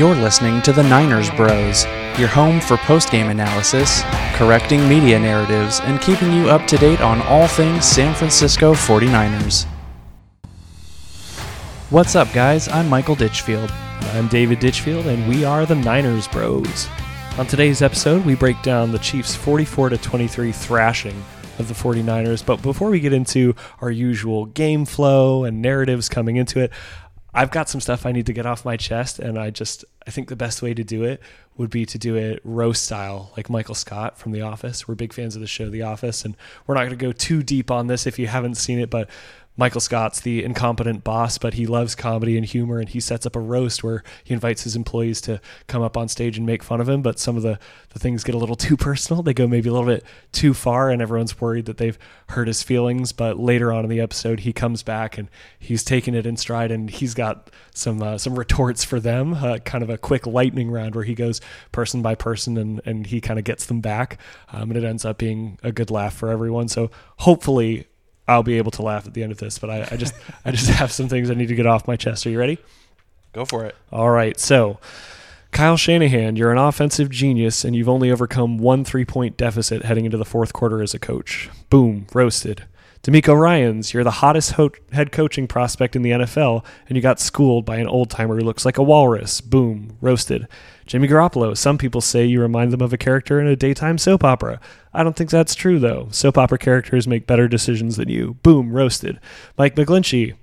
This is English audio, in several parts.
You're listening to the Niners Bros, your home for post-game analysis, correcting media narratives, and keeping you up to date on all things San Francisco 49ers. What's up, guys? I'm Michael Ditchfield. I'm David Ditchfield, and we are the Niners Bros. On today's episode, we break down the Chiefs' 44 23 thrashing of the 49ers. But before we get into our usual game flow and narratives coming into it, I've got some stuff I need to get off my chest, and I just I think the best way to do it would be to do it roast style, like Michael Scott from The Office. We're big fans of the show The Office, and we're not going to go too deep on this if you haven't seen it, but Michael Scott's the incompetent boss, but he loves comedy and humor, and he sets up a roast where he invites his employees to come up on stage and make fun of him. But some of the, the things get a little too personal. They go maybe a little bit too far, and everyone's worried that they've hurt his feelings. But later on in the episode, he comes back and he's taking it in stride, and he's got some uh, some retorts for them, uh, kind of a quick lightning round where he goes person by person and, and he kind of gets them back. Um, and it ends up being a good laugh for everyone. So hopefully I'll be able to laugh at the end of this. But I, I just I just have some things I need to get off my chest. Are you ready? Go for it. All right. So Kyle Shanahan, you're an offensive genius, and you've only overcome one three point deficit heading into the fourth quarter as a coach. Boom, roasted. DeMeco Ryans, you're the hottest ho- head coaching prospect in the NFL, and you got schooled by an old timer who looks like a walrus. Boom, roasted. Jimmy Garoppolo, some people say you remind them of a character in a daytime soap opera. I don't think that's true, though. Soap opera characters make better decisions than you. Boom, roasted. Mike McGlinchey,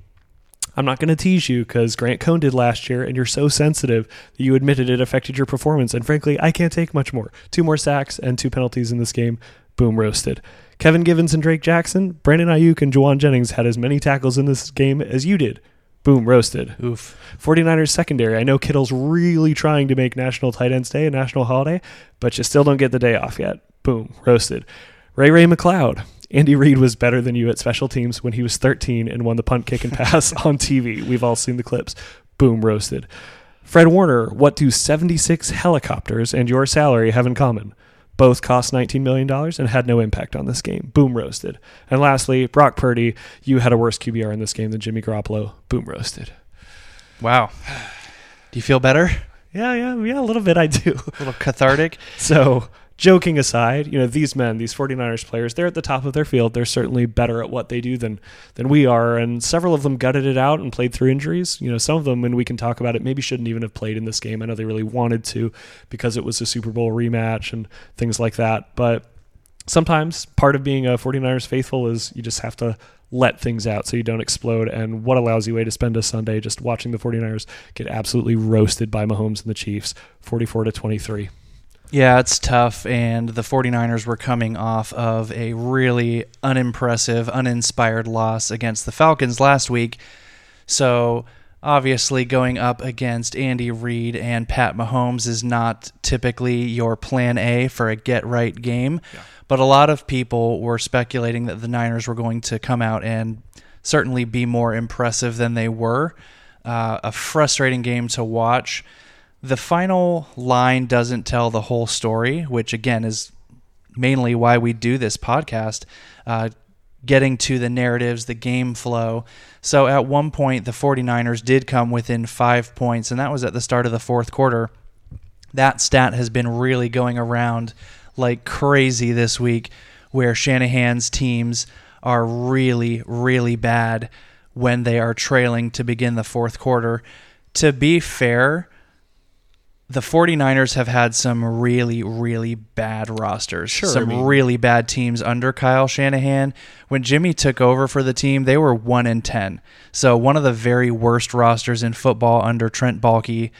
I'm not going to tease you because Grant Cohn did last year, and you're so sensitive that you admitted it affected your performance. And frankly, I can't take much more. Two more sacks and two penalties in this game. Boom, roasted. Kevin Givens and Drake Jackson, Brandon Aiyuk and Jauan Jennings had as many tackles in this game as you did. Boom, roasted. Oof. 49ers secondary. I know Kittle's really trying to make National Tight Ends Day a national holiday, but you still don't get the day off yet. Boom, roasted. Ray Ray McCloud. Andy Reid was better than you at special teams when he was 13 and won the punt, kick, and pass on TV. We've all seen the clips. Boom, roasted. Fred Warner, what do 76 helicopters and your salary have in common? Both cost $19 million and had no impact on this game. Boom roasted. And lastly, Brock Purdy, you had a worse QBR in this game than Jimmy Garoppolo. Boom roasted. Wow. Do you feel better? Yeah, yeah, yeah, a little bit I do. A little cathartic. So joking aside, you know, these men, these 49ers players, they're at the top of their field. They're certainly better at what they do than than we are, and several of them gutted it out and played through injuries. You know, some of them, and we can talk about it, maybe shouldn't even have played in this game. I know they really wanted to because it was a Super Bowl rematch and things like that, but sometimes part of being a 49ers faithful is you just have to let things out so you don't explode. And what a lousy way to spend a Sunday just watching the 49ers get absolutely roasted by Mahomes and the Chiefs, 44 to 23. Yeah, it's tough. And the 49ers were coming off of a really unimpressive, uninspired loss against the Falcons last week. So, obviously, going up against Andy Reid and Pat Mahomes is not typically your plan A for a get right game. Yeah. But a lot of people were speculating that the Niners were going to come out and certainly be more impressive than they were. Uh, a frustrating game to watch the final line doesn't tell the whole story, which again is mainly why we do this podcast, uh, getting to the narratives, the game flow. So at one point, the 49ers did come within five points, and that was at the start of the fourth quarter. That stat has been really going around like crazy this week, where Shanahan's teams are really, really bad when they are trailing to begin the fourth quarter. To be fair, the 49ers have had some really, really bad rosters. Sure, some I mean, really bad teams under Kyle Shanahan. When Jimmy took over for the team, they were 1 in 10. So, one of the very worst rosters in football under Trent Baalke,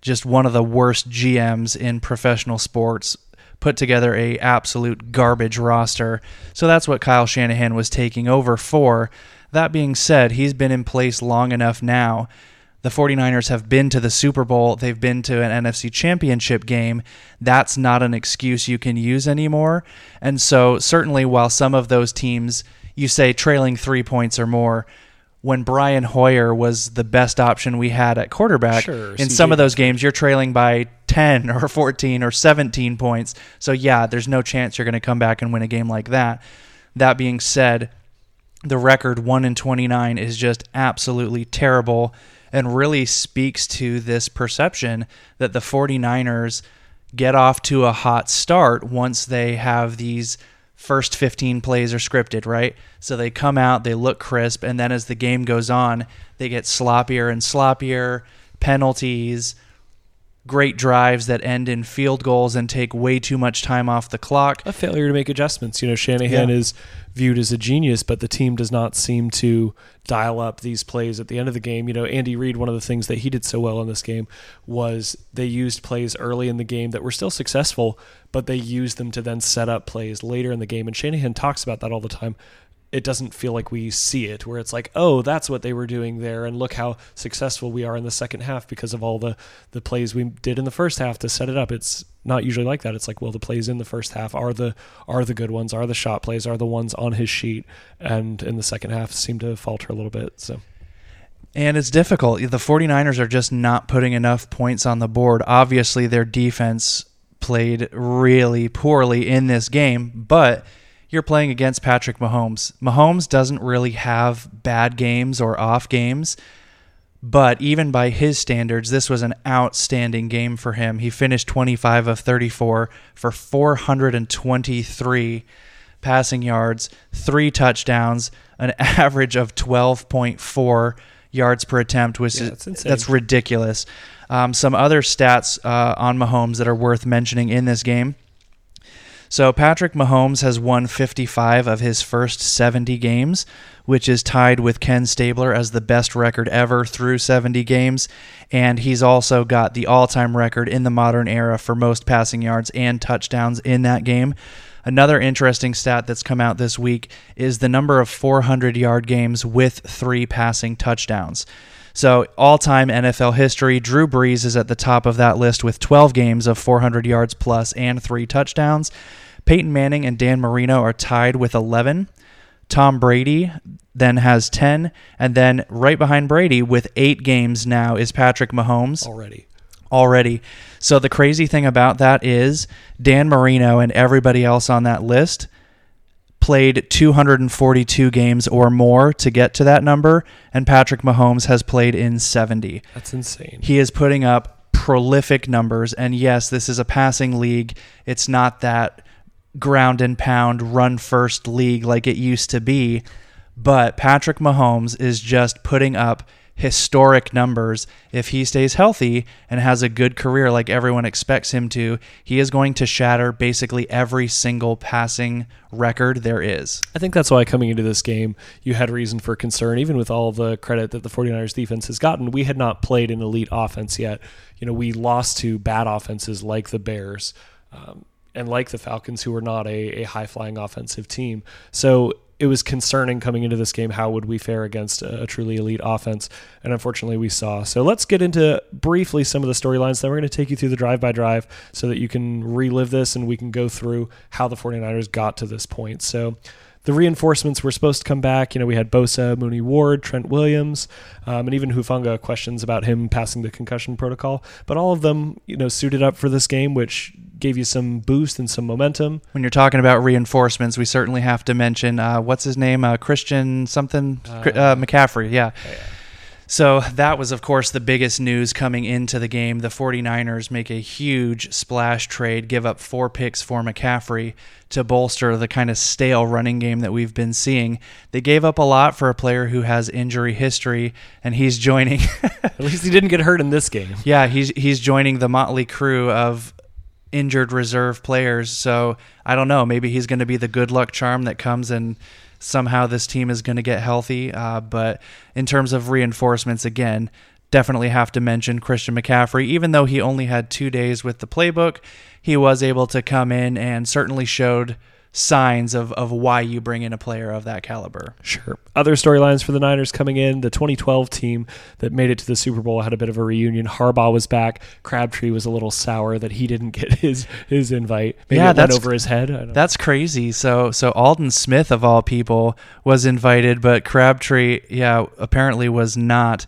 just one of the worst GMs in professional sports, put together a absolute garbage roster. So, that's what Kyle Shanahan was taking over for. That being said, he's been in place long enough now the 49ers have been to the Super Bowl, they've been to an NFC championship game. That's not an excuse you can use anymore. And so, certainly, while some of those teams, you say trailing three points or more, when Brian Hoyer was the best option we had at quarterback, sure, in some of those games, you're trailing by 10 or 14 or 17 points. So, yeah, there's no chance you're going to come back and win a game like that. That being said, the record 1 in 29 is just absolutely terrible and really speaks to this perception that the 49ers get off to a hot start once they have these first 15 plays are scripted, right? So they come out, they look crisp, and then as the game goes on, they get sloppier and sloppier, penalties, great drives that end in field goals and take way too much time off the clock. A failure to make adjustments. You know, Shanahan Yeah. is viewed as a genius, but the team does not seem to dial up these plays at the end of the game. You know, Andy Reid, one of the things that he did so well in this game was they used plays early in the game that were still successful, but they used them to then set up plays later in the game. And Shanahan talks about that all the time. It doesn't feel like we see it, where it's like, oh, that's what they were doing there, and look how successful we are in the second half because of all the the plays we did in the first half to set it up. It's not usually like that. It's like, well, the plays in the first half are the are the good ones, are the shot plays, are the ones on his sheet, and in the second half seem to falter a little bit. So And it's difficult. The 49ers are just not putting enough points on the board. Obviously, their defense played really poorly in this game, but you're playing against Patrick Mahomes. Mahomes doesn't really have bad games or off games, but even by his standards, this was an outstanding game for him. He finished 25 of 34 for 423 passing yards, three touchdowns, an average of 12.4 yards per attempt, which Yeah, is that's insane. that's ridiculous. Um, some other stats uh, on Mahomes that are worth mentioning in this game. So Patrick Mahomes has won 55 of his first 70 games, which is tied with Ken Stabler as the best record ever through 70 games, and he's also got the all-time record in the modern era for most passing yards and touchdowns in that game. Another interesting stat that's come out this week is the number of 400-yard games with 3 passing touchdowns. So, all time NFL history, Drew Brees is at the top of that list with 12 games of 400 yards plus and three touchdowns. Peyton Manning and Dan Marino are tied with 11. Tom Brady then has 10. And then right behind Brady with eight games now is Patrick Mahomes already, already. So the crazy thing about that is Dan Marino and everybody else on that list played 242 games or more to get to that number, and Patrick Mahomes has played in 70. that's insane. He is putting up prolific numbers, and yes, this is a passing league. It's not that ground and pound run first league like it used to be, but Patrick Mahomes is just putting up historic numbers. If he stays healthy and has a good career like everyone expects him to, he is going to shatter basically every single passing record there is. I think that's why coming into this game, you had reason for concern, even with all the credit that the 49ers defense has gotten. We had not played an elite offense yet. You know, we lost to bad offenses like the Bears um, and like the Falcons, who are not a, a high flying offensive team. So it was concerning coming into this game how would we fare against a, a truly elite offense and unfortunately we saw so let's get into briefly some of the storylines then we're going to take you through the drive by drive so that you can relive this and we can go through how the 49ers got to this point so the reinforcements were supposed to come back. You know, we had Bosa, Mooney Ward, Trent Williams, um, and even Hufanga questions about him passing the concussion protocol. But all of them, you know, suited up for this game, which gave you some boost and some momentum. When you're talking about reinforcements, we certainly have to mention uh, what's his name, uh, Christian something, uh, Uh, McCaffrey. Yeah. So that was, of course, the biggest news coming into the game. The 49ers make a huge splash trade, give up four picks for McCaffrey to bolster the kind of stale running game that we've been seeing. They gave up a lot for a player who has injury history, and he's joining. At least he didn't get hurt in this game. yeah, he's he's joining the motley crew of injured reserve players. So I don't know. Maybe he's going to be the good luck charm that comes and somehow this team is going to get healthy. Uh, but in terms of reinforcements, again, definitely have to mention Christian McCaffrey. Even though he only had two days with the playbook, he was able to come in and certainly showed signs of, of why you bring in a player of that caliber. Sure. Other storylines for the Niners coming in. The 2012 team that made it to the Super Bowl had a bit of a reunion. Harbaugh was back. Crabtree was a little sour that he didn't get his his invite. Maybe Yeah, it went that's- over his head. I don't That's crazy. So so Aldon Smith of all people was invited, but Crabtree, yeah, apparently was not.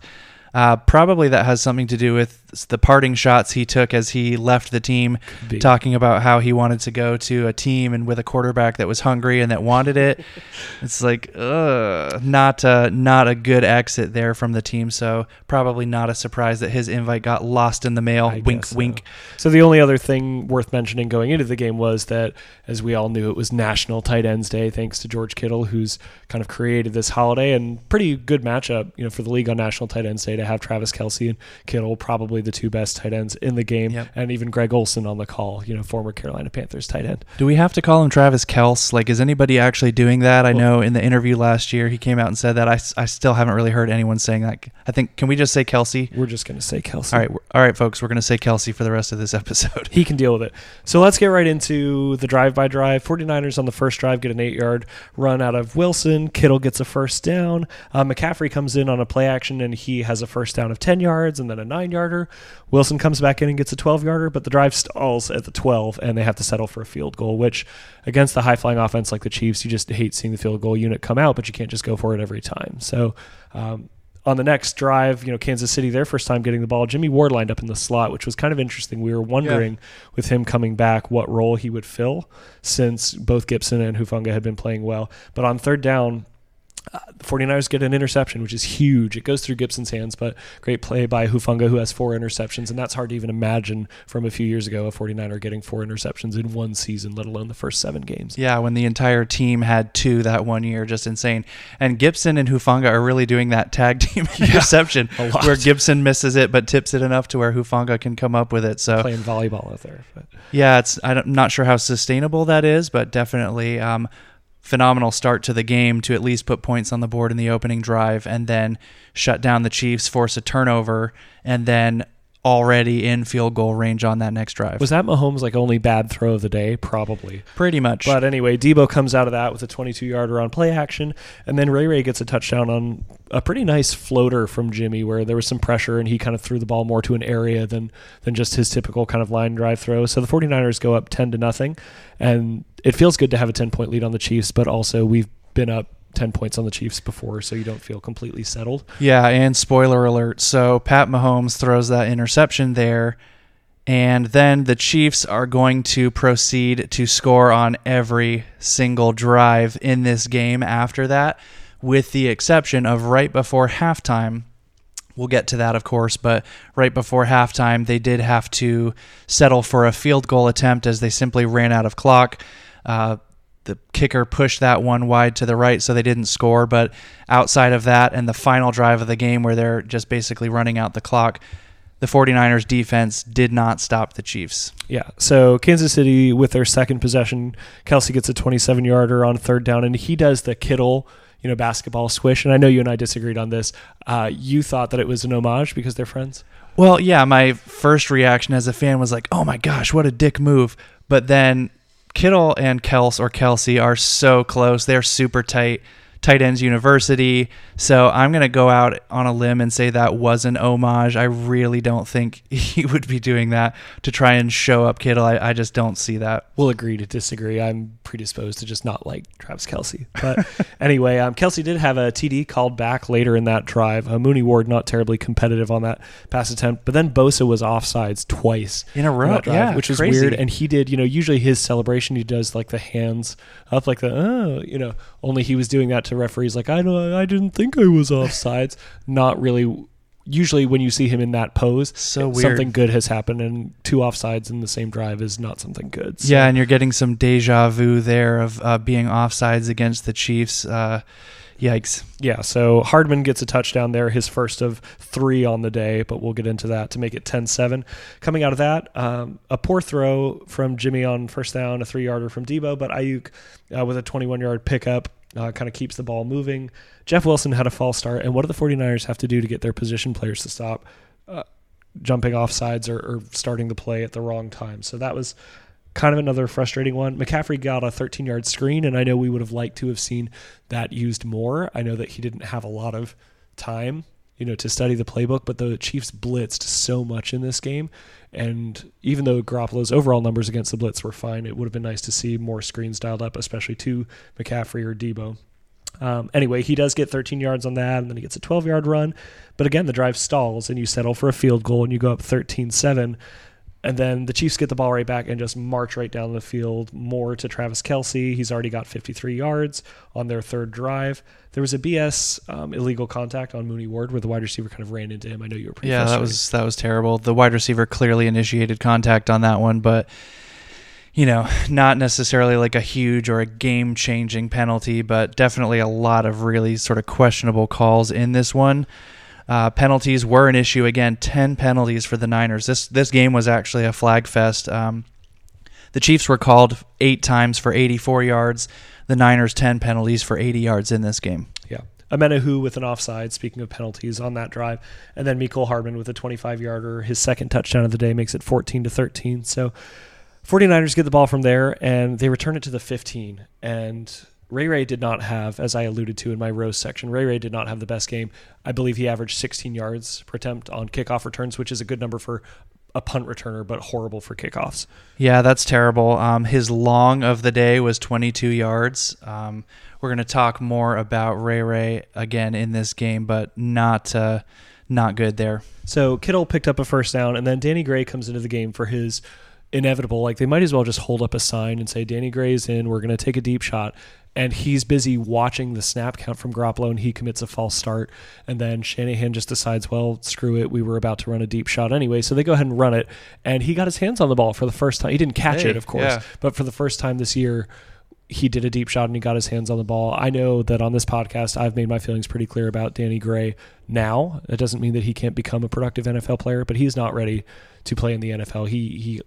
Uh, probably that has something to do with the parting shots he took as he left the team, talking about how he wanted to go to a team and with a quarterback that was hungry and that wanted it. it's like, uh, not a, not a good exit there from the team. So probably not a surprise that his invite got lost in the mail. I wink, so. wink. So the only other thing worth mentioning going into the game was that, as we all knew, it was National Tight Ends Day, thanks to George Kittle, who's kind of created this holiday and pretty good matchup, you know, for the league on National Tight Ends Day to have Travis Kelce and Kittle, probably the two best tight ends in the game, Yep. and even Greg Olsen on the call, you know, former Carolina Panthers tight end. Do we have to call him Travis Kels? Like, is anybody actually doing that? I Well- know in the interview last year he came out and said that. I, I still haven't really heard anyone saying that. I think can we just say Kelce? We're just going to say Kelce. All right, all right, folks. We're gonna say Kelce for the rest of this episode. he can deal with it. So let's get right into the drive by drive. 49ers on the first drive get an eight yard run out of Wilson. Kittle gets a first down. Uh, McCaffrey comes in on a play action and he has a first down of 10 yards and then a nine yarder. Wilson comes back in and gets a 12 yarder, but the drive stalls at the 12 and they have to settle for a field goal, which against the high flying offense like the Chiefs, you just hate seeing the field goal unit come out, but you can't just go for it every time. So, um, on the next drive, you know, Kansas City, their first time getting the ball, Jimmy Ward lined up in the slot, which was kind of interesting. We were wondering with him coming back what role he would fill since both Gibson and Hufanga had been playing well. But on third down, uh, the 49ers get an interception, which is huge. It goes through Gibson's hands, but great play by Hufanga, who has four interceptions. And that's hard to even imagine from a few years ago, a 49er getting four interceptions in one season, let alone the first seven games. Yeah, when the entire team had two that one year, just insane. And Gibson and Hufanga are really doing that tag team interception a where Gibson misses it but tips it enough to where Hufanga can come up with it. So Playing volleyball out there. But Yeah, it's I don't- I'm not sure how sustainable that is, but definitely um, phenomenal start to the game to at least put points on the board in the opening drive and then shut down the Chiefs, force a turnover, and then already in field goal range on that next drive. was that Mahomes' like only bad throw of the day? Probably. pretty much. But anyway, Debo comes out of that with a 22 yarder on play action, and then Ray Ray gets a touchdown on a pretty nice floater from Jimmy, where there was some pressure and he kind of threw the ball more to an area than than just his typical kind of line drive throw. So the 49ers go up 10 to nothing, and it feels good to have a 10 point lead on the Chiefs, but also we've been up 10 points on the Chiefs before, so you don't feel completely settled. Yeah, and spoiler alert. So Pat Mahomes throws that interception there, and then the Chiefs are going to proceed to score on every single drive in this game after that, with the exception of right before halftime. We'll get to that, of course, but right before halftime, they did have to settle for a field goal attempt as they simply ran out of clock. Uh, the kicker pushed that one wide to the right, so they didn't score. But outside of that, and the final drive of the game where they're just basically running out the clock, the 49ers defense did not stop the Chiefs. Yeah. So Kansas City with their second possession, Kelce gets a 27 yarder on third down, and he does the Kittle, you know, basketball swish. And I know you and I disagreed on this. Uh, you thought that it was an homage because they're friends. Well, yeah, my first reaction as a fan was like, oh my gosh, what a dick move. But then Kittle and Kels or Kelce are so close. They're super tight. Tight Ends University. So I'm going to go out on a limb and say that was an homage. I really don't think he would be doing that to try and show up Kittle. I, I just don't see that. We'll agree to disagree. I'm predisposed to just not like Travis Kelce. But anyway, um, Kelce did have a TD called back later in that drive. Uh, Mooney Ward not terribly competitive on that pass attempt, but then Bosa was offsides twice In a row, drive, yeah, which was crazy. weird. And he did, you know, usually his celebration, he does like the hands up, like the oh, you know. Only he was doing that to referees, like I don't, I didn't think I was offsides. Not really. Usually, when you see him in that pose, So weird. something good has happened, and two offsides in the same drive is not something good. So- Yeah, and you're getting some deja vu there of uh, being offsides against the Chiefs. Uh, yikes. Yeah, so Hardman gets a touchdown there, his first of three on the day, but we'll get into that to make it 10 7. Coming out of that, um, a poor throw from Jimmy on first down, a three yarder from Debo, but Aiyuk uh, with a 21 yard pickup uh, kind of keeps the ball moving. Jeff Wilson had a false start, and what do the 49ers have to do to get their position players to stop uh, jumping off sides or, or starting the play at the wrong time? So that was kind of another frustrating one. McCaffrey got a 13 yard screen, and I know we would have liked to have seen that used more. I know that he didn't have a lot of time, you know, to study the playbook, but the Chiefs blitzed so much in this game. And even though Garoppolo's overall numbers against the blitz were fine, it would have been nice to see more screens dialed up, especially to McCaffrey or Debo. Um, anyway, he does get 13 yards on that, and then he gets a 12 yard run. But again, the drive stalls, and you settle for a field goal, and you go up 13 7. And then the Chiefs get the ball right back and just march right down the field. More to Travis Kelce. He's already got 53 yards on their third drive. There was a BS um, illegal contact on Mooney Ward where the wide receiver kind of ran into him. I know you were pretty yeah, that was that was terrible. The wide receiver clearly initiated contact on that one, but you know, not necessarily like a huge or a game changing penalty, but definitely a lot of really sort of questionable calls in this one. Uh, penalties were an issue again. Ten penalties for the Niners. This this game was actually a flag fest. Um, the Chiefs were called eight times for 84 yards. The Niners 10 penalties for 80 yards in this game. Yeah. Omenihu with an offside, speaking of penalties on that drive. And then Mecole Hardman with a 25 yarder. His second touchdown of the day makes it 14 to 13. So 49ers get the ball from there and they return it to the 15. And Ray Ray did not have, as I alluded to in my Rose section, Ray Ray did not have the best game. I believe he averaged 16 yards per attempt on kickoff returns, which is a good number for a punt returner, but horrible for kickoffs. Yeah, that's terrible. Um, his long of the day was 22 yards. Um, we're going to talk more about Ray Ray again in this game, but not uh, not good there. So Kittle picked up a first down, and then Danny Gray comes into the game for his inevitable. Like they might as well just hold up a sign and say Danny Gray's in. We're going to take a deep shot. And he's busy watching the snap count from Garoppolo, and he commits a false start. And then Shanahan just decides, well, screw it. We were about to run a deep shot anyway. So they go ahead and run it. And he got his hands on the ball for the first time. He didn't catch Hey, it, of course, yeah. but for the first time this year, he did a deep shot and he got his hands on the ball. I know that on this podcast, I've made my feelings pretty clear about Danny Gray now. It doesn't mean that he can't become a productive NFL player, but he's not ready to play in the NFL. He he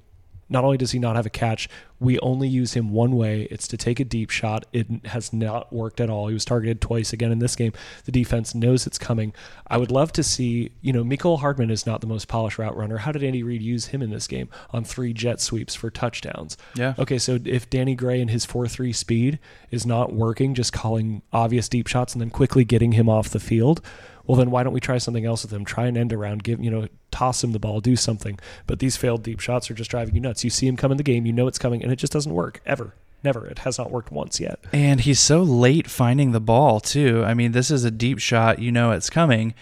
not only does he not have a catch, we only use him one way. It's to take a deep shot. It has not worked at all. He was targeted twice again in this game. The defense knows it's coming. I would love to see, you know, Mecole Hardman is not the most polished route runner. How did Andy Reid use him in this game on three jet sweeps for touchdowns? Yeah. Okay, so if Danny Gray and his 4 3 speed is not working, just calling obvious deep shots and then quickly getting him off the field, well, then why don't we try something else with him? Try an end around, give, you know, toss him the ball, do something. But these failed deep shots are just driving you nuts. You see him come in the game, you know it's coming, and it just doesn't work ever. Never. It has not worked once yet. And he's so late finding the ball, too. I mean, this is a deep shot. You know it's coming.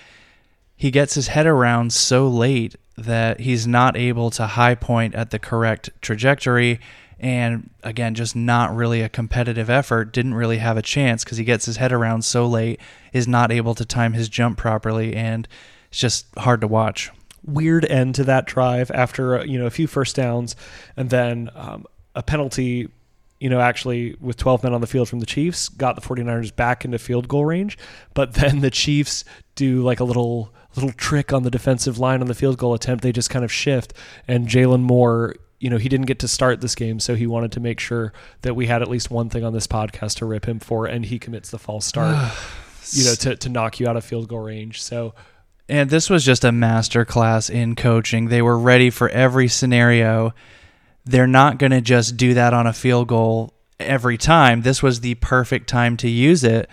He gets his head around so late that he's not able to high point at the correct trajectory. And again, just not really a competitive effort. Didn't really have a chance because he gets his head around so late, is not able to time his jump properly. And it's just hard to watch. Weird end to that drive after uh, you know a few first downs and then um, a penalty you know actually with 12 men on the field from the chiefs got the 49ers back into field goal range but then the chiefs do like a little little trick on the defensive line on the field goal attempt. They just kind of shift and Jaylon Moore you know he didn't get to start this game so he wanted to make sure that we had at least one thing on this podcast to rip him for and he commits the false start you know to, to knock you out of field goal range. So And this was just a master class in coaching. They were ready for every scenario. They're not going to just do that on a field goal every time. This was the perfect time to use it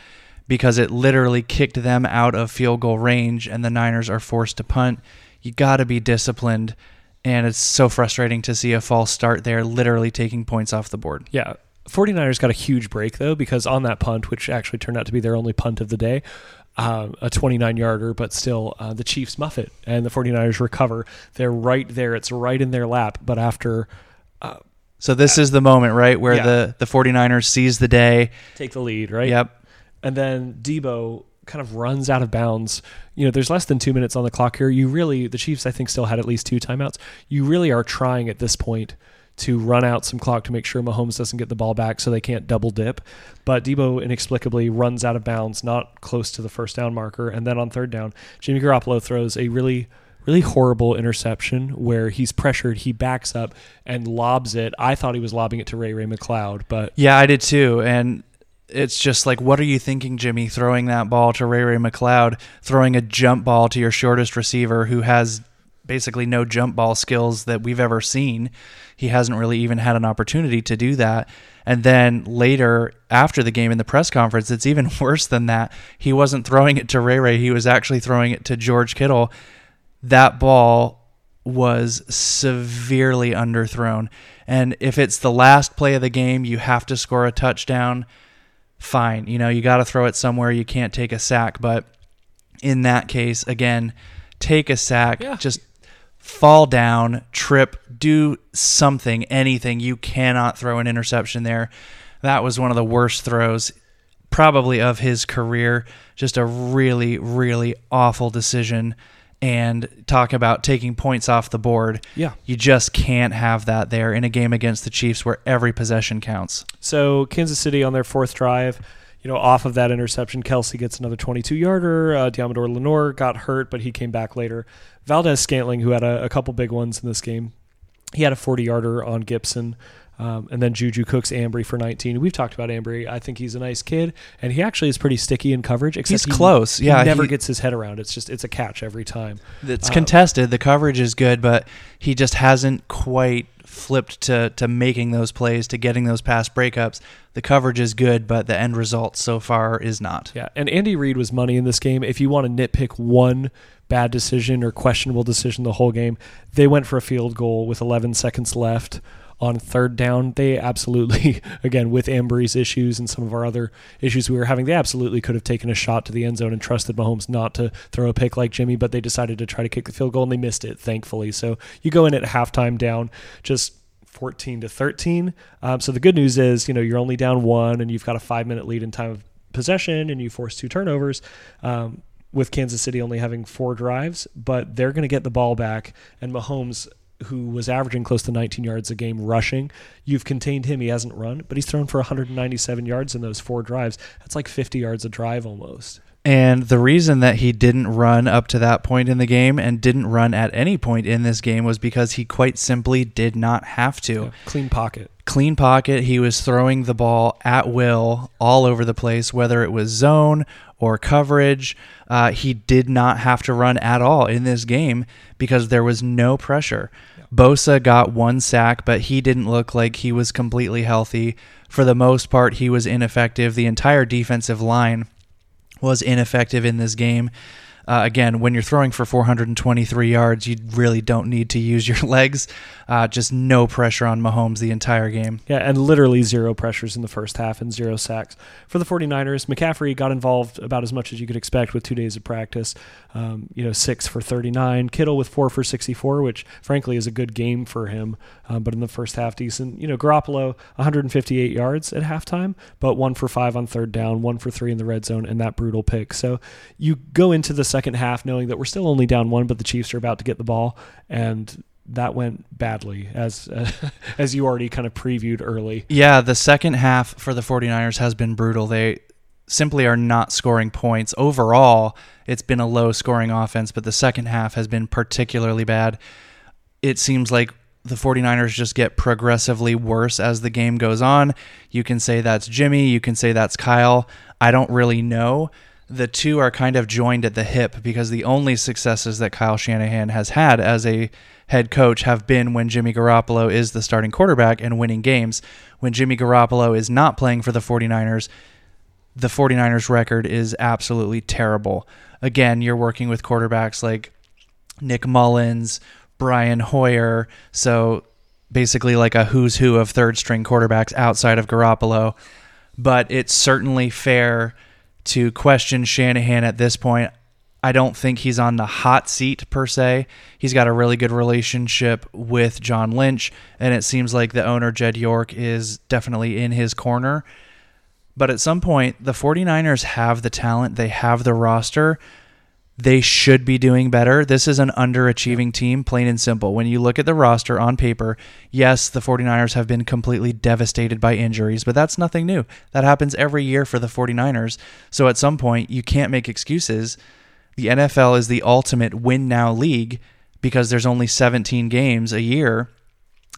because it literally kicked them out of field goal range and the Niners are forced to punt. You got to be disciplined. And it's so frustrating to see a false start there, literally taking points off the board. Yeah. 49ers got a huge break, though, because on that punt, which actually turned out to be their only punt of the day, uh, a 29 yarder, but still, uh, the Chiefs muff it and the 49ers recover. They're right there. It's right in their lap. But after So this is the moment, right, where Yeah. the, the 49ers seize the day. take the lead, right? Yep. And then Debo kind of runs out of bounds. You know, there's less than two minutes on the clock here. You really, the Chiefs, I think, still had at least two timeouts. You really are trying at this point to run out some clock to make sure Mahomes doesn't get the ball back so they can't double dip. But Debo inexplicably runs out of bounds, not close to the first down marker. And then on third down, Jimmy Garoppolo throws a really really horrible interception where he's pressured, he backs up and lobs it. I thought he was lobbing it to Ray Ray McCloud, but Yeah, I did too. And it's just like, what are you thinking, Jimmy, throwing that ball to Ray Ray McCloud, throwing a jump ball to your shortest receiver who has basically no jump ball skills that we've ever seen. He hasn't really even had an opportunity to do that. And then later, after the game in the press conference, it's even worse than that. He wasn't throwing it to Ray Ray, he was actually throwing it to George Kittle. That ball was severely underthrown. And if it's the last play of the game, you have to score a touchdown. fine. You know, you got to throw it somewhere. You can't take a sack. But in that case, again, take a sack. Yeah. Just fall down, trip, do something, anything. You cannot throw an interception there. That was one of the worst throws, probably of his career. Just a really, really awful decision. And talk about taking points off the board. Yeah. You just can't have that there in a game against the Chiefs where every possession counts. So Kansas City on their fourth drive, you know, off of that interception, Kelce gets another 22 yarder. Uh, Deommodore Lenoir got hurt, but he came back later. Valdes Scantling, who had a, a couple big ones in this game, he had a 40 yarder on Gibson. Um, and then Juju Cooks Ambry for 19. We've talked about Ambry. I think he's a nice kid, and he actually is pretty sticky in coverage. Except He's he- close. he never he- gets his head around. It's just it's a catch every time. It's Uh, contested. The coverage is good, but he just hasn't quite flipped to, to making those plays, to getting those pass breakups. The coverage is good, but the end result so far is not. Yeah, and Andy Reid was money in this game. If you want to nitpick one bad decision or questionable decision the whole game, they went for a field goal with 11 seconds left on third down. They absolutely, again, with Ambry's issues and some of our other issues we were having, they absolutely could have taken a shot to the end zone and trusted Mahomes not to throw a pick like Jimmy, but they decided to try to kick the field goal and they missed it, thankfully. So you go in at halftime down just 14 to 13. Um, so the good news is, you know, you're only down one and you've got a five minute lead in time of possession and you force two turnovers. Um, with Kansas City only having four drives, but they're going to get the ball back. And Mahomes, who was averaging close to 19 yards a game rushing, you've contained him. He hasn't run, but he's thrown for 197 yards in those four drives. That's like 50 yards a drive almost. And the reason that he didn't run up to that point in the game and didn't run at any point in this game was because he quite simply did not have to. Yeah, clean pocket. Clean pocket. He was throwing the ball at will all over the place, whether it was zone or coverage. Uh, he did not have to run at all in this game because there was no pressure. Bosa got one sack, but he didn't look like he was completely healthy. For the most part, he was ineffective. The entire defensive line was ineffective in this game. Uh, again, when you're throwing for 423 yards, you really don't need to use your legs. Uh, just no pressure on Mahomes the entire game. Yeah, and literally zero pressures in the first half and zero sacks. For the 49ers, McCaffrey got involved about as much as you could expect with two days of practice. Um, you know, six for 39. Kittle with four for 64, which frankly is a good game for him. Um, but in the first half, decent. You know, Garoppolo, 158 yards at halftime, but one for five on third down, one for three in the red zone, and that brutal pick. So you go into the second half knowing that we're still only down one, but the Chiefs are about to get the ball. And that went badly as uh, as you already kind of previewed early. Yeah, the second half for the 49ers has been brutal. They simply are not scoring points. Overall, it's been a low scoring offense, but the second half has been particularly bad. It seems like the 49ers just get progressively worse as the game goes on. You can say that's Jimmy, you can say that's Kyle. I don't really know. The two are kind of joined at the hip because the only successes that Kyle Shanahan has had as a head coach have been when Jimmy Garoppolo is the starting quarterback and winning games. When Jimmy Garoppolo is not playing for the 49ers, the 49ers record is absolutely terrible. Again, you're working with quarterbacks like Nick Mullens, Brian Hoyer, so basically like a who's who of third string quarterbacks outside of Garoppolo. But it's certainly fair to question Shanahan at this point. I don't think he's on the hot seat per se. He's got a really good relationship with John Lynch, and it seems like the owner, Jed York, is definitely in his corner. But at some point, the 49ers have the talent, they have the roster. They should be doing better. This is an underachieving team, plain and simple. When you look at the roster on paper, yes, the 49ers have been completely devastated by injuries, but that's nothing new. That happens every year for the 49ers. So at some point, you can't make excuses. The NFL is the ultimate win now league because there's only 17 games a year.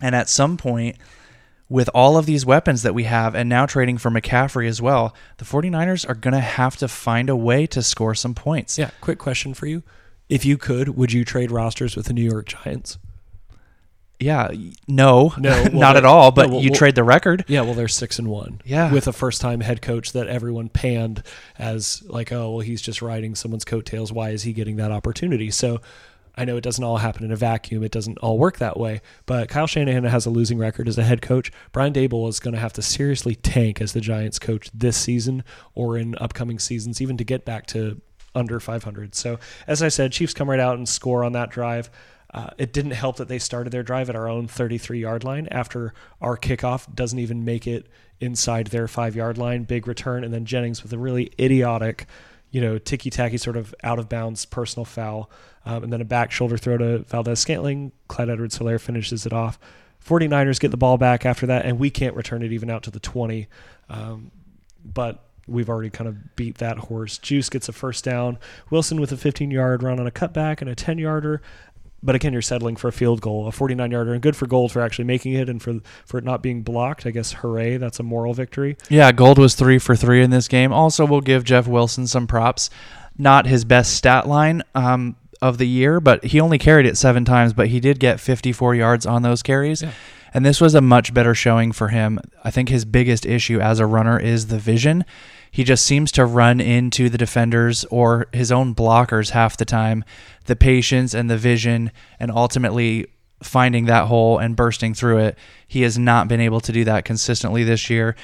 And at some point, with all of these weapons that we have and now trading for McCaffrey as well, the 49ers are going to have to find a way to score some points. Yeah, quick question for you. If you could, would you trade rosters with the New York Giants? Yeah, no, No, well, not at all, but no, well, you well- trade the record. Yeah, well, they're six and one. Yeah. with a first-time head coach that everyone panned as like, oh, well, he's just riding someone's coattails. Why is he getting that opportunity? So, I know it doesn't all happen in a vacuum. It doesn't all work that way. But Kyle Shanahan has a losing record as a head coach. Brian Daboll is going to have to seriously tank as the Giants coach this season or in upcoming seasons, even to get back to under 500. So, as I said, Chiefs come right out and score on that drive. Uh, it didn't help that they started their drive at our own 33 yard line after our kickoff doesn't even make it inside their five yard line. Big return. And then Jennings with a really idiotic, you know, ticky tacky sort of out of bounds personal foul. Um, and then a back shoulder throw to Valdes Scantling. Clyde Edwards Helaire finishes it off. 49ers get the ball back after that, and we can't return it even out to the 20. Um, but we've already kind of beat that horse. Juice gets a first down. Wilson with a 15 yard run on a cutback and a 10 yarder but again, you're settling for a field goal, a 49 yarder, and good for Gould for actually making it and for for it not being blocked. I guess hooray, that's a moral victory. Yeah, Gould was three for three in this game. Also, we'll give Jeff Wilson some props. Not his best stat line um, of the year, but he only carried it seven times, but he did get 54 yards on those carries. Yeah. And this was a much better showing for him. I think his biggest issue as a runner is the vision. He just seems to run into the defenders or his own blockers half the time. The patience and the vision, and ultimately finding that hole and bursting through it. He has not been able to do that consistently this year.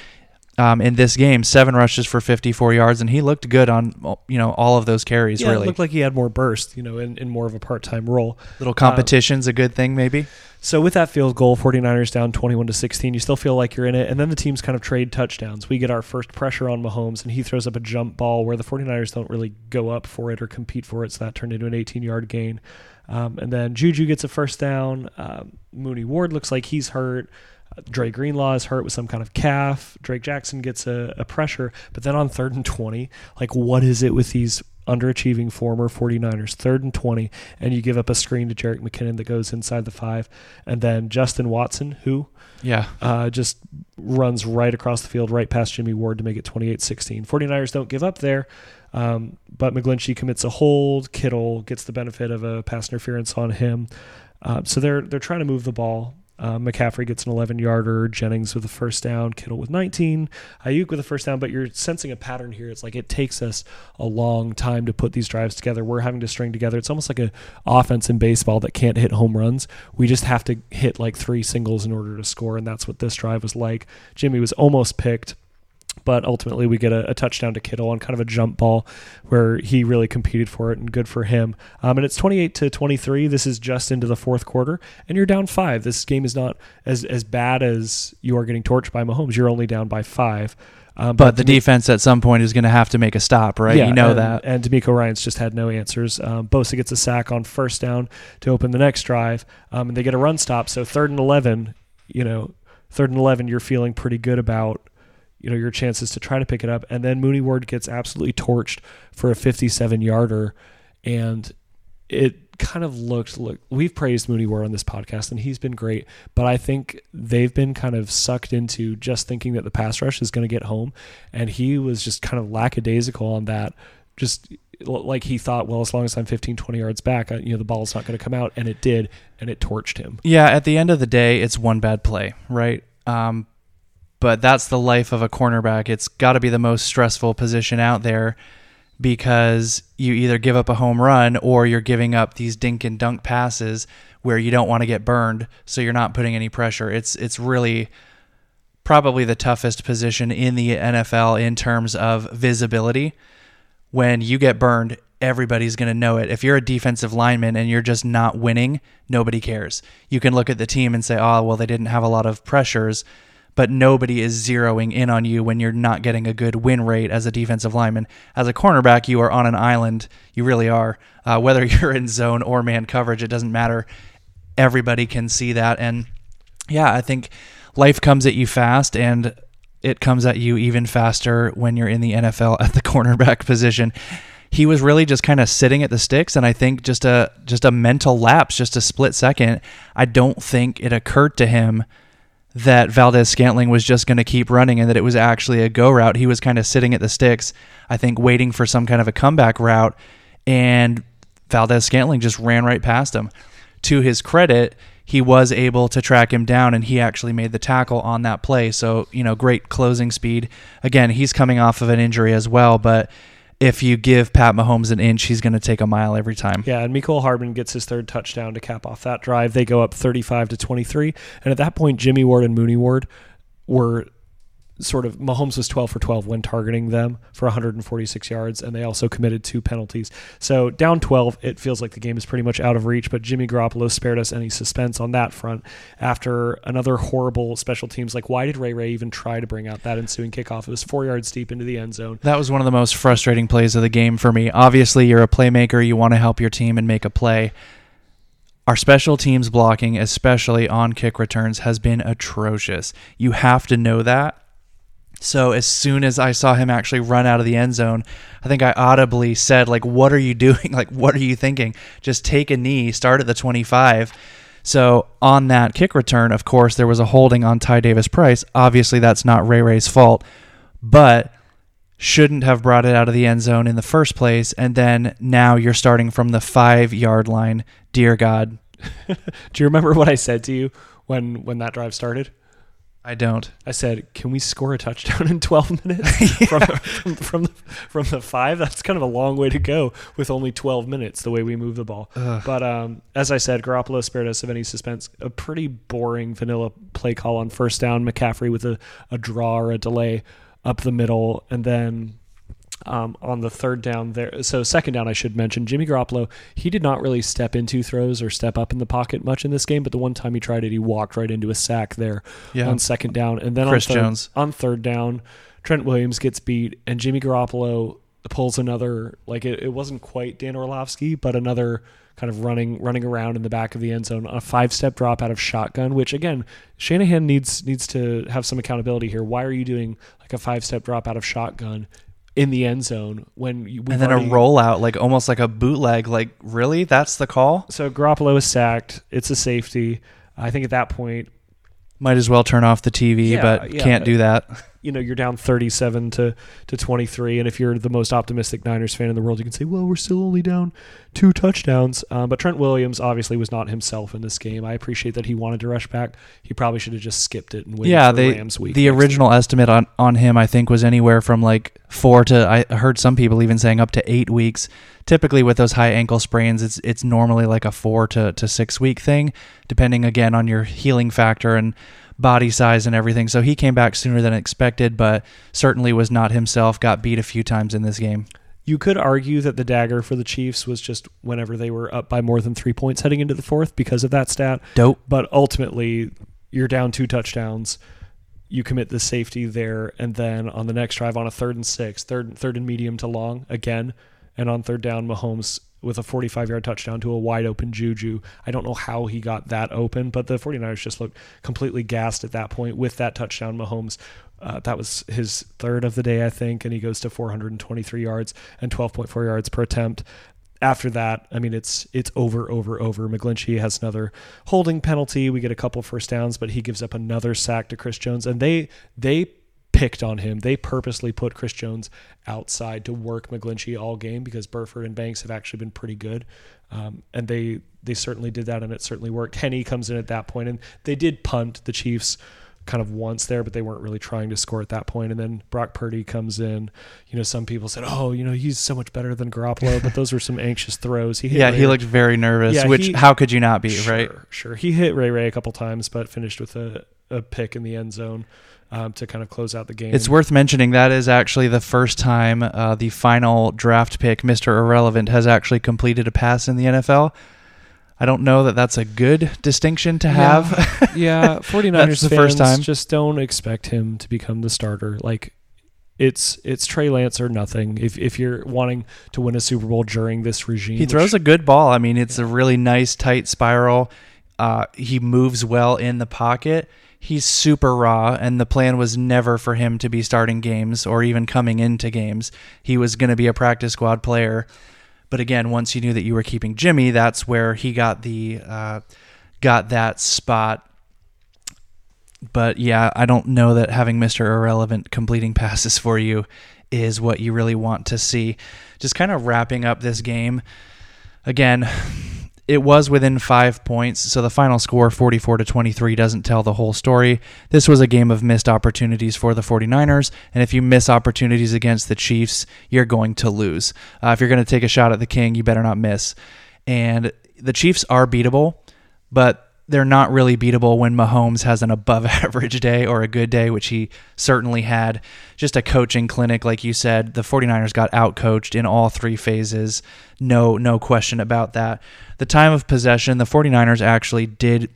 Um, in this game, seven rushes for 54 yards, and he looked good on you know all of those carries. Yeah, really, it looked like he had more burst, you know, in, in more of a part time role. Little competition's uh, a good thing, maybe. So with that field goal, 49ers down 21 to 16, you still feel like you're in it. And then the teams kind of trade touchdowns. We get our first pressure on Mahomes, and he throws up a jump ball where the 49ers don't really go up for it or compete for it. So that turned into an 18 yard gain. Um, and then Juju gets a first down. Um, Mooney Ward looks like he's hurt. Dre Greenlaw is hurt with some kind of calf. Drake Jackson gets a, a pressure. But then on third and 20, like, what is it with these underachieving former 49ers, third and 20, and you give up a screen to Jerick McKinnon that goes inside the five. And then Justin Watson, who yeah, uh, just runs right across the field, right past Jimmy Ward to make it 28 16. 49ers don't give up there, um, but McGlinchey commits a hold. Kittle gets the benefit of a pass interference on him. Uh, so they're they're trying to move the ball. Uh, McCaffrey gets an 11 yarder, Jennings with a first down, Kittle with 19, Aiyuk with a first down. But you're sensing a pattern here. It's like it takes us a long time to put these drives together. We're having to string together. It's almost like an offense in baseball that can't hit home runs. We just have to hit like three singles in order to score, and that's what this drive was like. Jimmy was almost picked but ultimately we get a, a, touchdown to Kittle on kind of a jump ball where he really competed for it and good for him. Um, and it's 28 to 23. This is just into the fourth quarter, and you're down five. This game is not as as bad as you are getting torched by Mahomes. You're only down by five. Um, but, but the defense at some point is going to have to make a stop, right? Yeah, you know and, that. And DeMeco Ryans just had no answers. Um, Bosa gets a sack on first down to open the next drive, um, and they get a run stop. So third and 11, you know, third and 11, you're feeling pretty good about you know your chances to try to pick it up. And then Mooney Ward gets absolutely torched for a 57 yarder, and it kind of looked look we've praised Mooney Ward on this podcast and he's been great, but I think they've been kind of sucked into just thinking that the pass rush is going to get home, and he was just kind of lackadaisical on that. Just like he thought, well, as long as I'm 15, 20 yards back, you know, the ball's not going to come out, and it did, and it torched him. Yeah, at the end of the day, it's one bad play, right? Um, but that's the life of a cornerback. It's got to be the most stressful position out there because you either give up a home run or you're giving up these dink and dunk passes where you don't want to get burned, so you're not putting any pressure. It's it's really probably the toughest position in the NFL in terms of visibility. When you get burned, everybody's going to know it. If you're a defensive lineman and you're just not winning, nobody cares. You can look at the team and say, "Oh, well, they didn't have a lot of pressures." But nobody is zeroing in on you when you're not getting a good win rate as a defensive lineman. As a cornerback, you are on an island. You really are. Uh, whether you're in zone or man coverage, it doesn't matter. Everybody can see that. And yeah, I think life comes at you fast and it comes at you even faster when you're in the NFL at the cornerback position. He was really just kind of sitting at the sticks, and I think just a just a mental lapse, just a split second. I don't think it occurred to him that Valdes Scantling was just going to keep running and that it was actually a go route. He was kind of sitting at the sticks, I think, waiting for some kind of a comeback route, and Valdes Scantling just ran right past him. To his credit, he was able to track him down and he actually made the tackle on that play. So, you know, great closing speed. Again, he's coming off of an injury as well, but if you give Pat Mahomes an inch, he's going to take a mile every time. Yeah, and Mecole Hardman gets his third touchdown to cap off that drive. They go up 35 to 23, and at that point, Jimmy Ward and Mooney Ward were sort of Mahomes was 12 for 12 when targeting them for 146 yards, and they also committed two penalties. So down 12, it feels like the game is pretty much out of reach. But Jimmy Garoppolo spared us any suspense on that front after another horrible special teams. Like, why did Ray Ray even try to bring out that ensuing kickoff? It was four yards deep into the end zone. That was one of the most frustrating plays of the game for me. Obviously, you're a playmaker, you want to help your team and make a play. Our special teams blocking, especially on kick returns, has been atrocious. You have to know that so as soon as I saw him actually run out of the end zone, I think I audibly said, like, what are you doing? Like, what are you thinking? Just take a knee, start at the 25. So on that kick return, of course, there was a holding on Ty Davis Price. Obviously, that's not Ray Ray's fault, but shouldn't have brought it out of the end zone in the first place. And then now you're starting from the five yard line. Dear God. Do you remember what I said to you when when that drive started? I don't. I said, "Can we score a touchdown in 12 minutes yeah. from, from, from, the, from the five? That's kind of a long way to go with only 12 minutes. The way we move the ball, Ugh. but um, as I said, Garoppolo spared us of any suspense. A pretty boring vanilla play call on first down. McCaffrey with a, a draw or a delay up the middle, and then um, on the third down there. So second down, I should mention Jimmy Garoppolo. He did not really step into throws or step up in the pocket much in this game, but the one time he tried it, he walked right into a sack there yeah. on second down, and then Chris on third, Jones on third down, Trent Williams gets beat, and Jimmy Garoppolo pulls another like it, it wasn't quite Dan Orlovsky, but another kind of running running around in the back of the end zone, a five step drop out of shotgun, which again, Shanahan needs needs to have some accountability here. Why are you doing like a five step drop out of shotgun in the end zone when you, and then already, a rollout like almost like a bootleg like really? That's the call? So Garoppolo is sacked. It's a safety. I think at that point might as well turn off the TV yeah, but yeah, can't do that you know you're down 37 to to 23 and if you're the most optimistic Niners fan in the world you can say well we're still only down two touchdowns. Um, but Trent Williams obviously was not himself in this game. I appreciate that he wanted to rush back. He probably should have just skipped it and waited yeah, for they, Rams week the original estimate on on him I think was anywhere from like 4 to I heard some people even saying up to 8 weeks. Typically with those high ankle sprains it's it's normally like a 4 to to 6 week thing depending again on your healing factor and body size and everything. So he came back sooner than expected, but certainly was not himself. Got beat a few times in this game. You could argue that the dagger for the Chiefs was just whenever they were up by more than three points heading into the fourth because of that stat. Dope. But ultimately, you're down two touchdowns. You commit the safety there, and then on the next drive, on a third and six, third third and medium to long again, and on third down, Mahomes with a 45 yard touchdown to a wide open Juju. I don't know how he got that open, but the 49ers just looked completely gassed at that point with that touchdown. Mahomes, uh, that was his third of the day, I think, and he goes to 423 yards and 12.4 yards per attempt. After that, I mean, it's it's over, over, over. McGlinchey has another holding penalty. We get a couple first downs, but he gives up another sack to Chris Jones, and they they picked on him. They purposely put Chris Jones outside to work McGlinchey all game because Burford and Banks have actually been pretty good. Um, and they they certainly did that, and it certainly worked. Henne comes in at that point, and they did punt the Chiefs kind of once there, but they weren't really trying to score at that point. And then Brock Purdy comes in. You know, some people said, "Oh, you know, he's so much better than Garoppolo," but those were some anxious throws. He yeah, Ray he looked very nervous. Yeah, which he, how could you not be, sure, right? Sure, he hit Ray Ray a couple times, but finished with a, a pick in the end zone um, to kind of close out the game. It's worth mentioning that is actually the first time uh, the final draft pick, Mr. Irrelevant, has actually completed a pass in the NFL. I don't know that that's a good distinction to have. Yeah, yeah 49ers the first time. just don't expect him to become the starter. Like it's it's Trey Lance or nothing. If if you're wanting to win a Super Bowl during this regime, he throws a good ball. I mean, it's yeah. a really nice tight spiral. Uh, he moves well in the pocket he's super raw, and the plan was never for him to be starting games or even coming into games. He was going to be a practice squad player. But again, once you knew that you were keeping Jimmy, that's where he got the uh, got that spot. But yeah, I don't know that having Mr. Irrelevant completing passes for you is what you really want to see. Just kind of wrapping up this game. Again, it was within five points, so the final score, 44 to 23, doesn't tell the whole story. This was a game of missed opportunities for the 49ers, and if you miss opportunities against the Chiefs, you're going to lose. Uh, if you're going to take a shot at the King, you better not miss. And the Chiefs are beatable, but they're not really beatable when Mahomes has an above average day or a good day, which he certainly had. Just a coaching clinic, like you said. The 49ers got outcoached in all three phases. No, no question about that. The time of possession, the 49ers actually did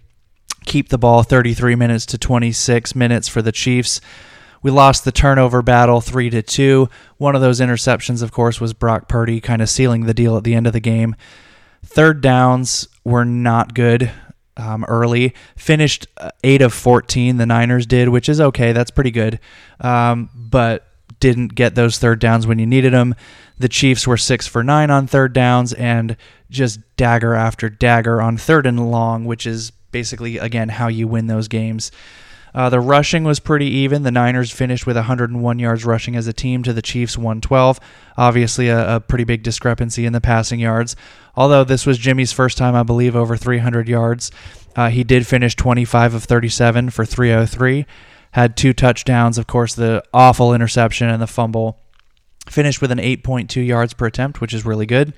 keep the ball 33 minutes to 26 minutes for the Chiefs. We lost the turnover battle 3 to 2. One of those interceptions of course was Brock Purdy kind of sealing the deal at the end of the game. Third downs were not good um, early. Finished uh, 8 of 14, the Niners did, which is okay. That's pretty good. Um, but didn't get those third downs when you needed them. The Chiefs were 6 for 9 on third downs and just dagger after dagger on third and long, which is basically, again, how you win those games. Uh, the rushing was pretty even. The Niners finished with 101 yards rushing as a team to the Chiefs 112. Obviously, a, a, pretty big discrepancy in the passing yards. Although this was Jimmy's first time, I believe, over 300 yards. Uh, he did finish 25 of 37 for 303. Had two touchdowns, of course, the awful interception and the fumble. Finished with an 8.2 yards per attempt, which is really good.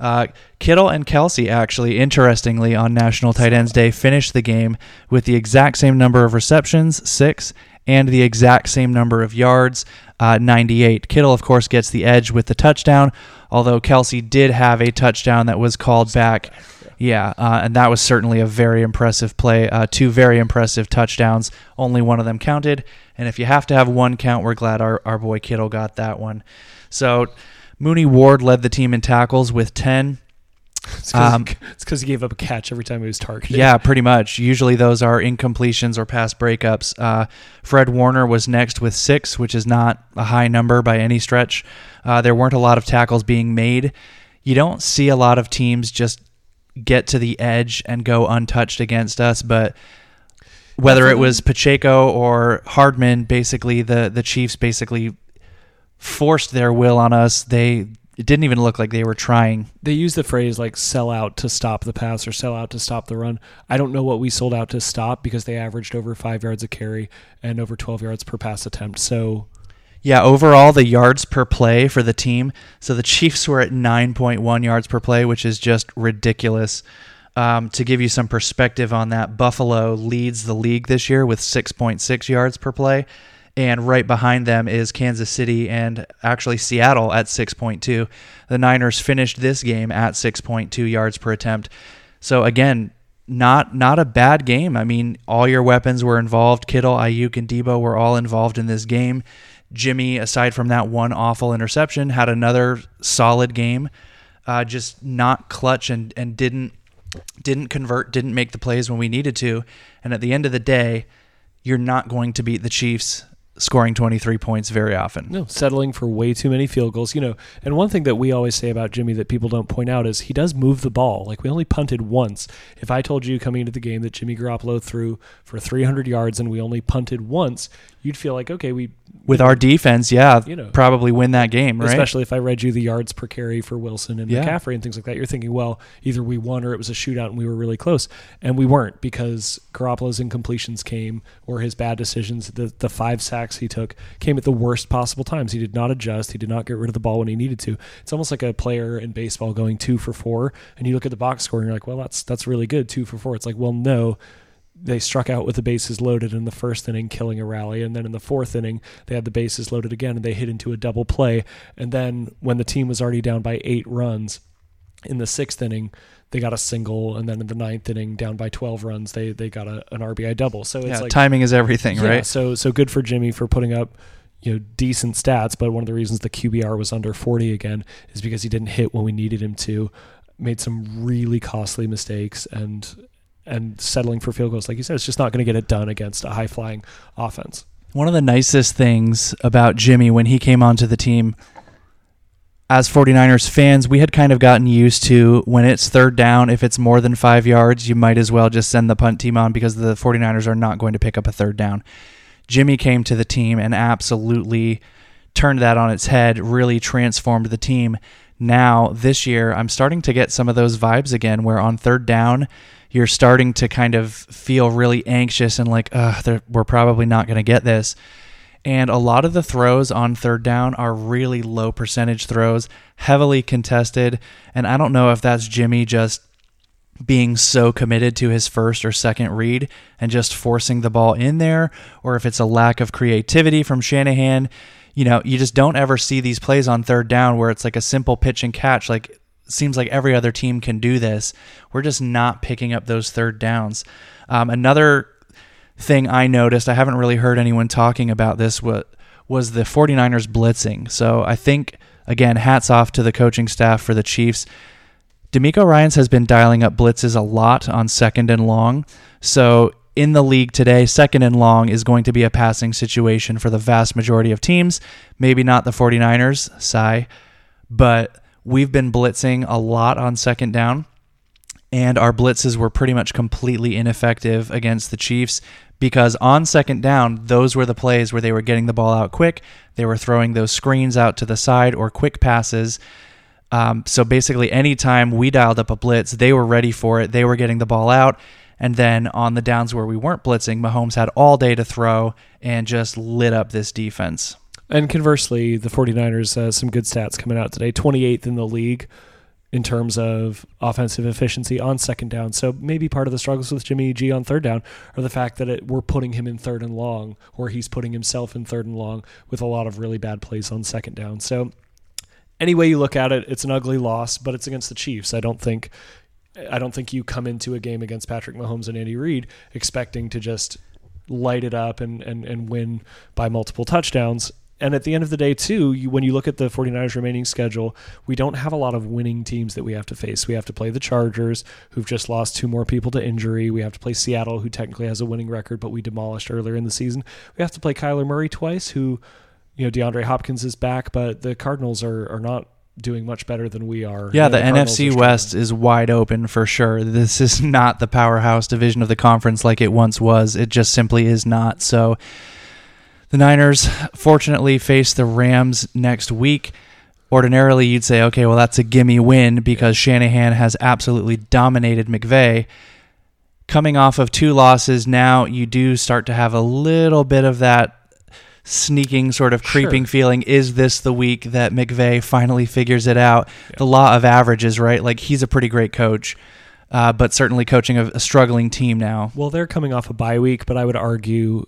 Uh, Kittle and Kelce, actually, interestingly, on National Tight Ends Day, finished the game with the exact same number of receptions, six, and the exact same number of yards, uh, 98. Kittle, of course, gets the edge with the touchdown, although Kelce did have a touchdown that was called back. Yeah, uh, and that was certainly a very impressive play. Uh, two very impressive touchdowns. Only one of them counted. And if you have to have one count, we're glad our, our boy Kittle got that one. So Mooney Ward led the team in tackles with 10. It's because um, he gave up a catch every time he was targeted. Yeah, pretty much. Usually those are incompletions or pass breakups. Uh, Fred Warner was next with six, which is not a high number by any stretch. Uh, there weren't a lot of tackles being made. You don't see a lot of teams just get to the edge and go untouched against us, but whether it was Pacheco or Hardman, basically the the Chiefs basically forced their will on us. They it didn't even look like they were trying. They use the phrase like sell out to stop the pass or sell out to stop the run. I don't know what we sold out to stop because they averaged over five yards a carry and over 12 yards per pass attempt. So, yeah, overall, the yards per play for the team. So the Chiefs were at 9.1 yards per play, which is just ridiculous. Um, to give you some perspective on that, Buffalo leads the league this year with 6.6 yards per play and right behind them is Kansas City and actually Seattle at 6.2. The Niners finished this game at 6.2 yards per attempt. So again, not not a bad game. I mean, all your weapons were involved. Kittle, Aiyuk, and Deebo were all involved in this game. Jimmy, aside from that one awful interception, had another solid game. Uh, just not clutch and and didn't didn't convert, didn't make the plays when we needed to. And at the end of the day, you're not going to beat the Chiefs scoring 23 points very often. No, settling for way too many field goals. You know, and one thing that we always say about Jimmy that people don't point out is he does move the ball. Like we only punted once. If I told you coming into the game that Jimmy Garoppolo threw for 300 yards and we only punted once, you'd feel like, okay, we with our defense, yeah, you know, probably win that game, right? Especially if I read you the yards per carry for Wilson and yeah. McCaffrey and things like that. You're thinking, well, either we won or it was a shootout and we were really close. And we weren't because Garoppolo's incompletions came or his bad decisions, the, the five sacks he took came at the worst possible times. He did not adjust. He did not get rid of the ball when he needed to. It's almost like a player in baseball going two for four and you look at the box score and you're like, well, that's, that's really good. Two for four. It's like, well, no, they struck out with the bases loaded in the first inning, killing a rally. And then in the fourth inning, they had the bases loaded again and they hit into a double play. And then when the team was already down by eight runs in the sixth inning, they got a single. And then in the ninth inning, down by 12 runs, they, they got a, an RBI double. So it's yeah, like timing is everything, yeah, right? So, so good for Jimmy for putting up you know decent stats but one of the reasons the QBR was under 40 again is because he didn't hit when we needed him to made some really costly mistakes and and settling for field goals, like you said, it's just not going to get it done against a high flying offense. One of the nicest things about Jimmy when he came onto the team, as 49ers fans, we had kind of gotten used to when it's third down, if it's more than five yards, you might as well just send the punt team on because the 49ers are not going to pick up a third down. Jimmy came to the team and absolutely turned that on its head, really transformed the team now this year, I'm starting to get some of those vibes again where on third down, you're starting to kind of feel really anxious and like, we're probably not going to get this. And a lot of the throws on third down are really low percentage throws, heavily contested. And I don't know if that's Jimmy just being so committed to his first or second read and just forcing the ball in there, or if it's a lack of creativity from Shanahan. You know, you just don't ever see these plays on third down where it's like a simple pitch and catch. Like, seems like every other team can do this. We're just not picking up those third downs. Um, another thing I noticed, I haven't really heard anyone talking about this, what was the 49ers blitzing. So I think, again, hats off to the coaching staff for the Chiefs. DeMeco Ryans has been dialing up blitzes a lot on second and long. So in the league today, second and long is going to be a passing situation for the vast majority of teams. Maybe not the 49ers, sigh, but we've been blitzing a lot on second down and our blitzes were pretty much completely ineffective against the Chiefs because on second down, those were the plays where they were getting the ball out quick. They were throwing those screens out to the side or quick passes. Um, so basically, anytime we dialed up a blitz, they were ready for it. They were getting the ball out. And then on the downs where we weren't blitzing, Mahomes had all day to throw and just lit up this defense. And conversely, the 49ers, uh, some good stats coming out today 28th in the league in terms of offensive efficiency on second down. So maybe part of the struggles with Jimmy G on third down are the fact that it, we're putting him in third and long, or he's putting himself in third and long with a lot of really bad plays on second down. So any way you look at it, it's an ugly loss, but it's against the Chiefs. I don't think I don't think you come into a game against Patrick Mahomes and Andy Reid expecting to just light it up and, and, and win by multiple touchdowns and at the end of the day, too, you, when you look at the 49ers' remaining schedule, we don't have a lot of winning teams that we have to face. We have to play the Chargers, who've just lost two more people to injury. We have to play Seattle, who technically has a winning record, but we demolished earlier in the season. We have to play Kyler Murray twice, who, you know, DeAndre Hopkins is back, but the Cardinals are, are not doing much better than we are. Yeah, the, the NFC West is wide open for sure. This is not the powerhouse division of the conference like it once was. It just simply is not. So the Niners fortunately face the Rams next week. Ordinarily, you'd say, okay, well, that's a gimme win because Shanahan has absolutely dominated McVay. Coming off of two losses, now you do start to have a little bit of that sneaking, sort of creeping sure. feeling. Is this the week that McVay finally figures it out? Yeah. The law of averages, right? Like, he's a pretty great coach. Uh, but certainly coaching a, a, struggling team now. Well, they're coming off a bye week, but I would argue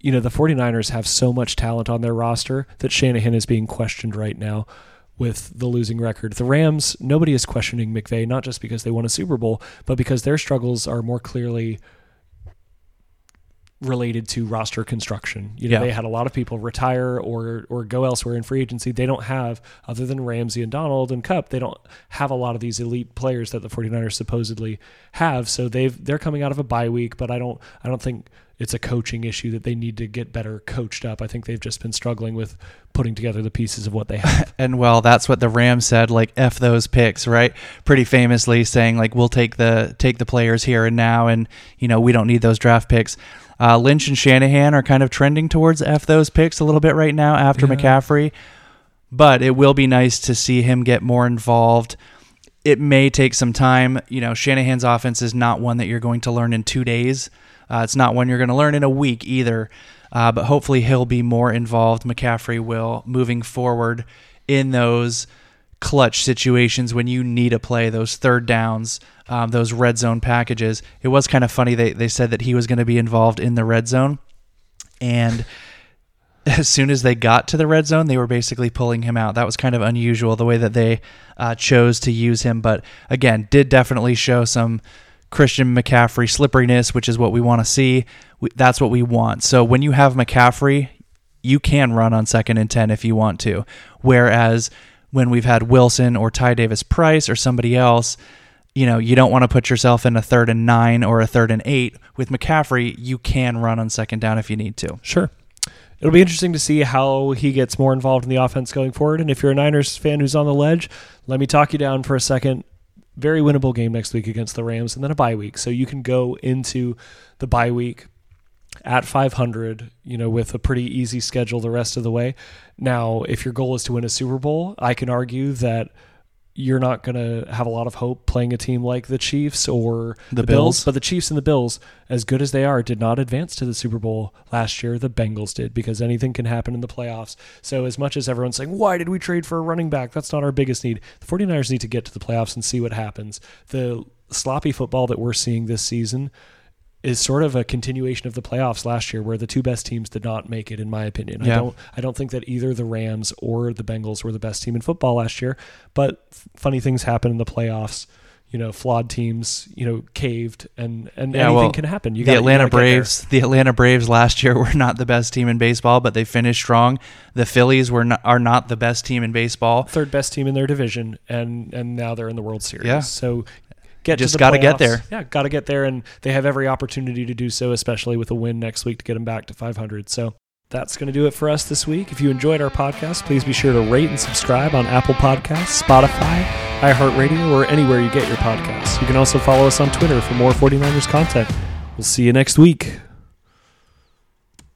you know, the 49ers have so much talent on their roster that Shanahan is being questioned right now with the losing record. The Rams, nobody is questioning McVay, not just because they won a Super Bowl, but because their struggles are more clearly related to roster construction. You know, yeah. they had a lot of people retire or or go elsewhere in free agency. They don't have, other than Ramsey and Donald and Kupp, they don't have a lot of these elite players that the 49ers supposedly have. So they've they're coming out of a bye week, but I don't I don't think it's a coaching issue that they need to get better coached up. I think they've just been struggling with putting together the pieces of what they have. and well, that's what the Rams said, like F those picks, right? Pretty famously saying like we'll take the take the players here and now and you know, we don't need those draft picks. Uh, Lynch and Shanahan are kind of trending towards F those picks a little bit right now after yeah. McCaffrey. But it will be nice to see him get more involved. It may take some time. You know, Shanahan's offense is not one that you're going to learn in two days. Uh, it's not one you're going to learn in a week either, uh, but hopefully he'll be more involved. McCaffrey will moving forward in those clutch situations when you need a play, those third downs, um, those red zone packages. It was kind of funny. They, they said that he was going to be involved in the red zone. And as soon as they got to the red zone, they were basically pulling him out. That was kind of unusual the way that they uh, chose to use him. But again, did definitely show some Christian McCaffrey slipperiness, which is what we want to see. We, that's what we want. So when you have McCaffrey, you can run on second and 10 if you want to. Whereas when we've had Wilson or Ty Davis Price or somebody else, you know, you don't want to put yourself in a third and nine or a third and eight. With McCaffrey, you can run on second down if you need to. Sure. It'll be interesting to see how he gets more involved in the offense going forward. And if you're a Niners fan who's on the ledge, let me talk you down for a second very winnable game next week against the Rams and then a bye week. So you can go into the bye week at 500, you know, with a pretty easy schedule the rest of the way. Now, if your goal is to win a Super Bowl, I can argue that you're not going to have a lot of hope playing a team like the Chiefs or The Bills. But the Chiefs and the Bills, as good as they are, did not advance to the Super Bowl last year. The Bengals did because anything can happen in the playoffs. So, as much as everyone's saying, why did we trade for a running back? That's not our biggest need. The 49ers need to get to the playoffs and see what happens. The sloppy football that we're seeing this season is sort of a continuation of the playoffs last year where the two best teams did not make it in my opinion. I don't I don't think that either the Rams or the Bengals were the best team in football last year, but funny things happen in the playoffs. You know, flawed teams, you know, caved and and Yeah, anything well, can happen. You the gotta- Atlanta gotta get there. Braves, the Atlanta Braves last year were not the best team in baseball, but they finished strong. The Phillies were not, are not the best team in baseball. third best team in their division and and now they're in the World Series. Yeah. So get Just to gotta get there. Yeah, got to get there and they have every opportunity to do so especially with a win next week to get them back to 500. So that's going to do it for us this week. If you enjoyed our podcast, please be sure to rate and subscribe on Apple Podcasts, Spotify, iHeartRadio, or anywhere you get your podcasts. You can also follow us on Twitter for more 49ers content. We'll see you next week.